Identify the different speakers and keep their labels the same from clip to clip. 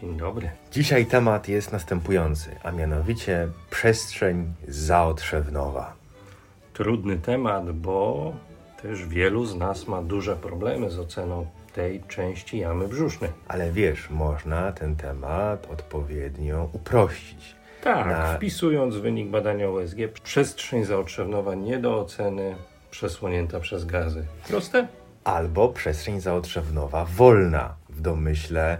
Speaker 1: Dzień dobry.
Speaker 2: Dzisiaj temat jest następujący, a mianowicie przestrzeń zaotrzewnowa.
Speaker 1: Trudny temat, bo też wielu z nas ma duże problemy z oceną tej części jamy brzusznej.
Speaker 2: Ale wiesz, można ten temat odpowiednio uprościć.
Speaker 1: Tak,
Speaker 2: Na-
Speaker 1: wpisując wynik badania USG, przestrzeń zaotrzewnowa nie do oceny, przesłonięta przez gazy. Proste?
Speaker 2: Albo przestrzeń zaotrzewnowa wolna, w domyśle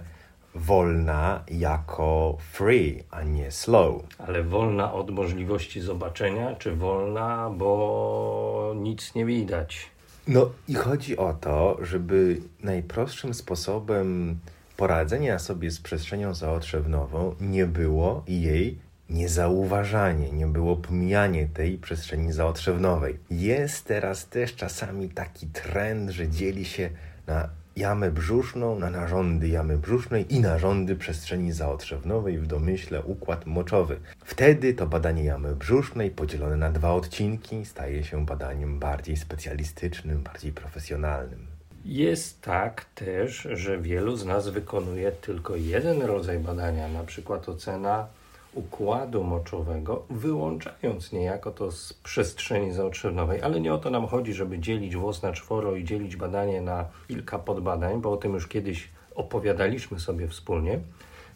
Speaker 2: wolna jako free, a nie slow.
Speaker 1: Ale wolna od możliwości zobaczenia, czy wolna, bo nic nie widać?
Speaker 2: No i chodzi o to, żeby najprostszym sposobem poradzenia sobie z przestrzenią zaotrzewnową nie było jej niezauważanie, nie było pomijanie tej przestrzeni zaotrzewnowej. Jest teraz też czasami taki trend, że dzieli się na jamę brzuszną, na narządy jamy brzusznej i narządy przestrzeni zaotrzewnowej, w domyśle układ moczowy. Wtedy to badanie jamy brzusznej podzielone na dwa odcinki staje się badaniem bardziej specjalistycznym, bardziej profesjonalnym.
Speaker 1: Jest tak też, że wielu z nas wykonuje tylko jeden rodzaj badania, na przykład ocena układu moczowego, wyłączając niejako to z przestrzeni zaotrzewnowej. Ale nie o to nam chodzi, żeby dzielić włos na czworo i dzielić badanie na kilka podbadań, bo o tym już kiedyś opowiadaliśmy sobie wspólnie.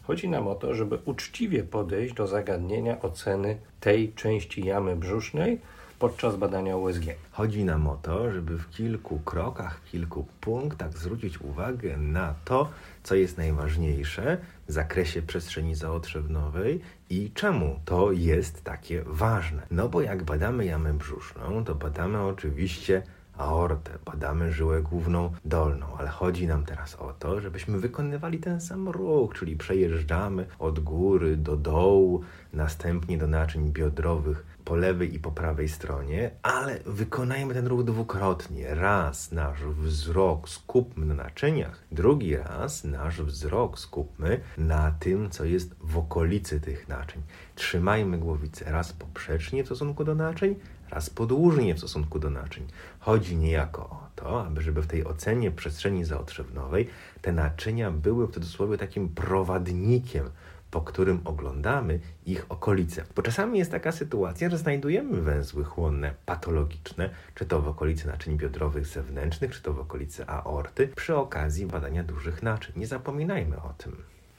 Speaker 1: Chodzi nam o to, żeby uczciwie podejść do zagadnienia oceny tej części jamy brzusznej podczas badania USG.
Speaker 2: Chodzi nam o to, żeby w kilku krokach, w kilku punktach zwrócić uwagę na to, co jest najważniejsze w zakresie przestrzeni zaotrzewnowej i czemu to jest takie ważne. No bo jak badamy jamę brzuszną, to badamy oczywiście aortę, badamy żyłę główną dolną, ale chodzi nam teraz o to, żebyśmy wykonywali ten sam ruch, czyli przejeżdżamy od góry do dołu, następnie do naczyń biodrowych po lewej i po prawej stronie, ale wykonajmy ten ruch dwukrotnie. Raz nasz wzrok skupmy na naczyniach, drugi raz nasz wzrok skupmy na tym, co jest w okolicy tych naczyń. Trzymajmy głowicę raz poprzecznie w stosunku do naczyń, raz podłużnie w stosunku do naczyń. Chodzi niejako o to, aby żeby w tej ocenie przestrzeni zaotrzewnowej te naczynia były w cudzysłowie takim prowadnikiem, po którym oglądamy ich okolice. Bo czasami jest taka sytuacja, że znajdujemy węzły chłonne patologiczne, czy to w okolicy naczyń biodrowych zewnętrznych, czy to w okolicy aorty, przy okazji badania dużych naczyń. Nie zapominajmy o tym.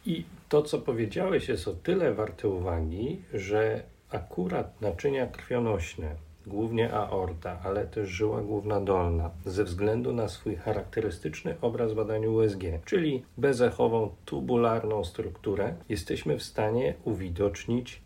Speaker 1: I to, co powiedziałeś, jest o tyle warte uwagi, że akurat naczynia krwionośne, głównie aorta, ale też żyła główna dolna, ze względu na swój charakterystyczny obraz w badaniu USG, czyli bezechową, tubularną strukturę, jesteśmy w stanie uwidocznić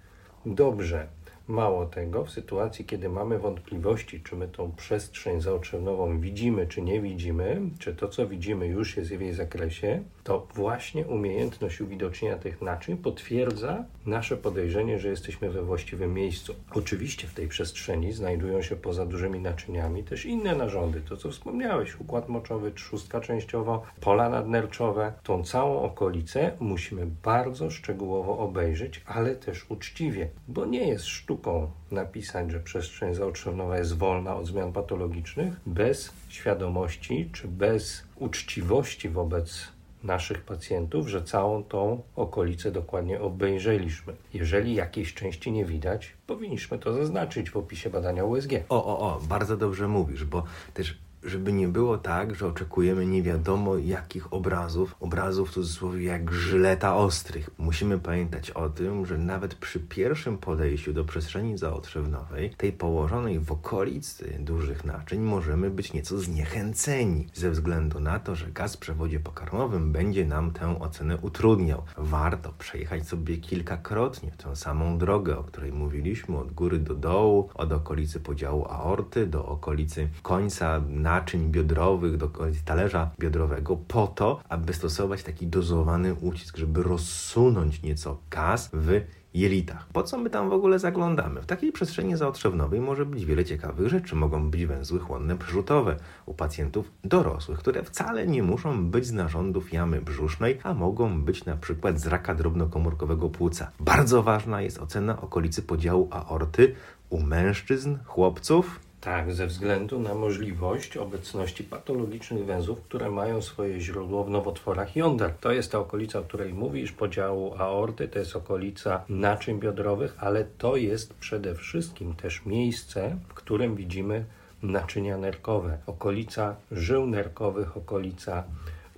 Speaker 1: dobrze. Mało tego, w sytuacji, kiedy mamy wątpliwości, czy my tą przestrzeń zaotrzewnową widzimy, czy nie widzimy, czy to, co widzimy, już jest w jej zakresie, to właśnie umiejętność uwidocznienia tych naczyń potwierdza nasze podejrzenie, że jesteśmy we właściwym miejscu. Oczywiście w tej przestrzeni znajdują się poza dużymi naczyniami też inne narządy, to co wspomniałeś, układ moczowy, trzustka częściowo, pola nadnerczowe. Tą całą okolicę musimy bardzo szczegółowo obejrzeć, ale też uczciwie, bo nie jest sztuką napisać, że przestrzeń zaotrzewnowa jest wolna od zmian patologicznych bez świadomości czy bez uczciwości wobec naszych pacjentów, że całą tą okolicę dokładnie obejrzeliśmy. Jeżeli jakiejś części nie widać, powinniśmy to zaznaczyć w opisie badania USG.
Speaker 2: O, o, o, bardzo dobrze mówisz, bo też żeby nie było tak, że oczekujemy nie wiadomo jakich obrazów, obrazów w cudzysłowie jak żyleta ostrych. Musimy pamiętać o tym, że nawet przy pierwszym podejściu do przestrzeni zaotrzewnowej, tej położonej w okolicy dużych naczyń, możemy być nieco zniechęceni ze względu na to, że gaz w przewodzie pokarmowym będzie nam tę ocenę utrudniał. Warto przejechać sobie kilkakrotnie tę samą drogę, o której mówiliśmy, od góry do dołu, od okolicy podziału aorty do okolicy końca naczyń biodrowych, do talerza biodrowego, po to, aby stosować taki dozowany ucisk, żeby rozsunąć nieco gaz w jelitach. Po co my tam w ogóle zaglądamy? W takiej przestrzeni zaotrzewnowej może być wiele ciekawych rzeczy. Mogą być węzły chłonne przerzutowe u pacjentów dorosłych, które wcale nie muszą być z narządów jamy brzusznej, a mogą być na przykład z raka drobnokomórkowego płuca. Bardzo ważna jest ocena okolicy podziału aorty u mężczyzn, chłopców,
Speaker 1: tak, ze względu na możliwość obecności patologicznych węzłów, które mają swoje źródło w nowotworach jąder. To jest ta okolica, o której mówisz, podziału aorty, to jest okolica naczyń biodrowych, ale to jest przede wszystkim też miejsce, w którym widzimy naczynia nerkowe, okolica żył nerkowych, okolica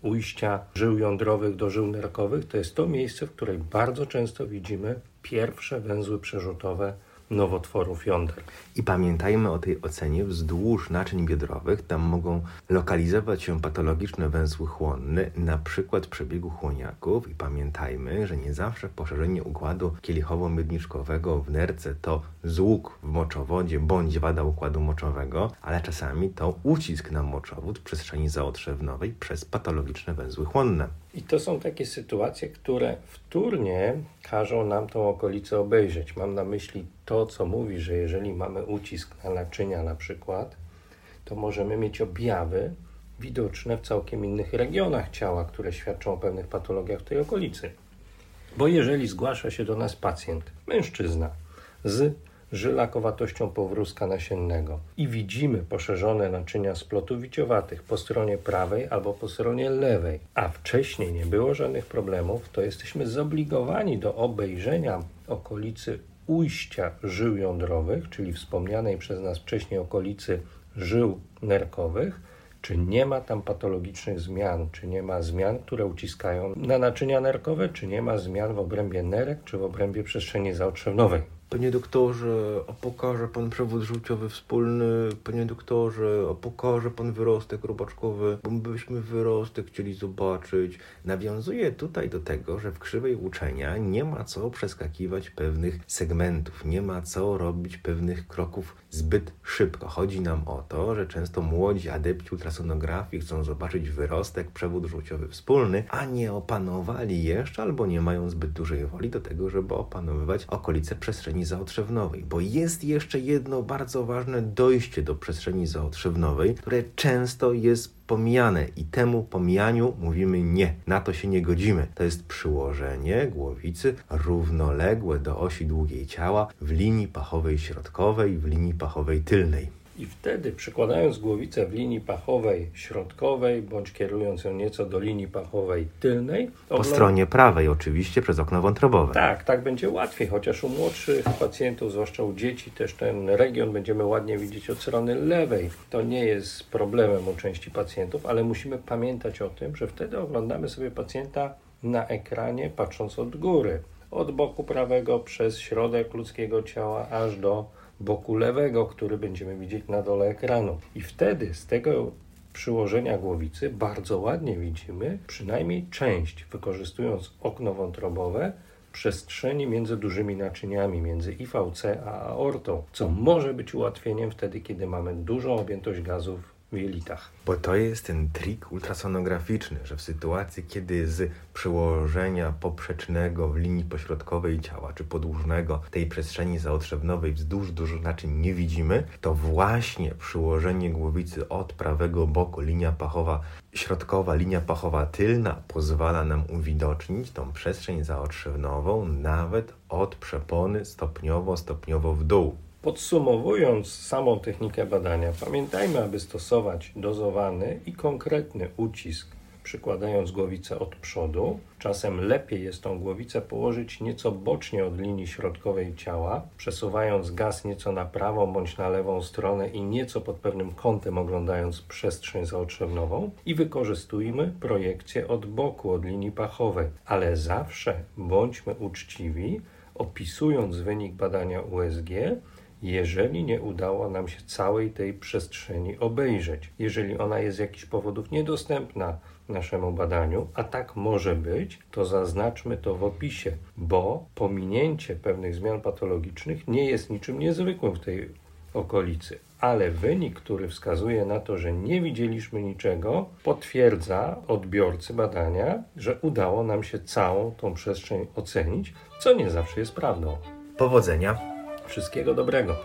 Speaker 1: ujścia żył jądrowych do żył nerkowych. To jest to miejsce, w której bardzo często widzimy pierwsze węzły przerzutowe nowotworów jąder.
Speaker 2: I pamiętajmy o tej ocenie wzdłuż naczyń biodrowych. Tam mogą lokalizować się patologiczne węzły chłonne, na przykład przebiegu chłoniaków. I pamiętajmy, że nie zawsze poszerzenie układu kielichowo-miedniczkowego w nerce to złóg w moczowodzie bądź wada układu moczowego, ale czasami to ucisk na moczowód w przestrzeni zaotrzewnowej przez patologiczne węzły chłonne.
Speaker 1: I to są takie sytuacje, które wtórnie każą nam tą okolicę obejrzeć. Mam na myśli to, co mówi, że jeżeli mamy ucisk na naczynia na przykład, to możemy mieć objawy widoczne w całkiem innych regionach ciała, które świadczą o pewnych patologiach w tej okolicy. Bo jeżeli zgłasza się do nas pacjent, mężczyzna, z żylakowatością powrózka nasiennego. I widzimy poszerzone naczynia splotu wiciowatych po stronie prawej albo po stronie lewej, a wcześniej nie było żadnych problemów, to jesteśmy zobligowani do obejrzenia okolicy ujścia żył jądrowych, czyli wspomnianej przez nas wcześniej okolicy żył nerkowych, czy nie ma tam patologicznych zmian, czy nie ma zmian, które uciskają na naczynia nerkowe, czy nie ma zmian w obrębie nerek, czy w obrębie przestrzeni zaotrzewnowej.
Speaker 2: Panie doktorze, a pokaże pan przewód żółciowy wspólny? Panie doktorze, a pokaże pan wyrostek robaczkowy? Bo my byśmy wyrostek chcieli zobaczyć. Nawiązuje tutaj do tego, że w krzywej uczenia nie ma co przeskakiwać pewnych segmentów, nie ma co robić pewnych kroków zbyt szybko. Chodzi nam o to, że często młodzi adepci ultrasonografii chcą zobaczyć wyrostek, przewód żółciowy wspólny, a nie opanowali jeszcze albo nie mają zbyt dużej woli do tego, żeby opanowywać okolice przestrzeni zaotrzewnowej. Bo jest jeszcze jedno bardzo ważne dojście do przestrzeni zaotrzewnowej, które często jest pomijane i temu pomijaniu mówimy nie. Na to się nie godzimy. To jest przyłożenie głowicy równoległe do osi długiej ciała w linii pachowej środkowej, w linii pachowej tylnej.
Speaker 1: I wtedy przykładając głowicę w linii pachowej środkowej, bądź kierując ją nieco do linii pachowej tylnej.
Speaker 2: Po stronie prawej oczywiście przez okno wątrobowe.
Speaker 1: Tak, tak będzie łatwiej, chociaż u młodszych pacjentów, zwłaszcza u dzieci, też ten region będziemy ładnie widzieć od strony lewej. To nie jest problemem u części pacjentów, ale musimy pamiętać o tym, że wtedy oglądamy sobie pacjenta na ekranie patrząc od góry. Od boku prawego przez środek ludzkiego ciała aż do boku lewego, który będziemy widzieć na dole ekranu. I wtedy z tego przyłożenia głowicy bardzo ładnie widzimy przynajmniej część, wykorzystując okno wątrobowe, przestrzeni między dużymi naczyniami, między IVC a aortą, co może być ułatwieniem wtedy, kiedy mamy dużą objętość gazów w jelitach.
Speaker 2: Bo to jest ten trik ultrasonograficzny, że w sytuacji, kiedy z przełożenia poprzecznego w linii pośrodkowej ciała, czy podłużnego tej przestrzeni zaotrzewnowej wzdłuż dużo naczyń nie widzimy, to właśnie przyłożenie głowicy od prawego boku, linia pachowa środkowa, linia pachowa tylna pozwala nam uwidocznić tą przestrzeń zaotrzewnową nawet od przepony stopniowo, stopniowo w dół.
Speaker 1: Podsumowując samą technikę badania, pamiętajmy, aby stosować dozowany i konkretny ucisk, przykładając głowicę od przodu. Czasem lepiej jest tą głowicę położyć nieco bocznie od linii środkowej ciała, przesuwając gaz nieco na prawą bądź na lewą stronę i nieco pod pewnym kątem oglądając przestrzeń zaotrzewnową i wykorzystujmy projekcję od boku, od linii pachowej. Ale zawsze bądźmy uczciwi, opisując wynik badania USG, jeżeli nie udało nam się całej tej przestrzeni obejrzeć, jeżeli ona jest z jakichś powodów niedostępna naszemu badaniu, a tak może być, to zaznaczmy to w opisie, bo pominięcie pewnych zmian patologicznych nie jest niczym niezwykłym w tej okolicy. Ale wynik, który wskazuje na to, że nie widzieliśmy niczego, potwierdza odbiorcy badania, że udało nam się całą tą przestrzeń ocenić, co nie zawsze jest prawdą.
Speaker 2: Powodzenia.
Speaker 1: Wszystkiego dobrego.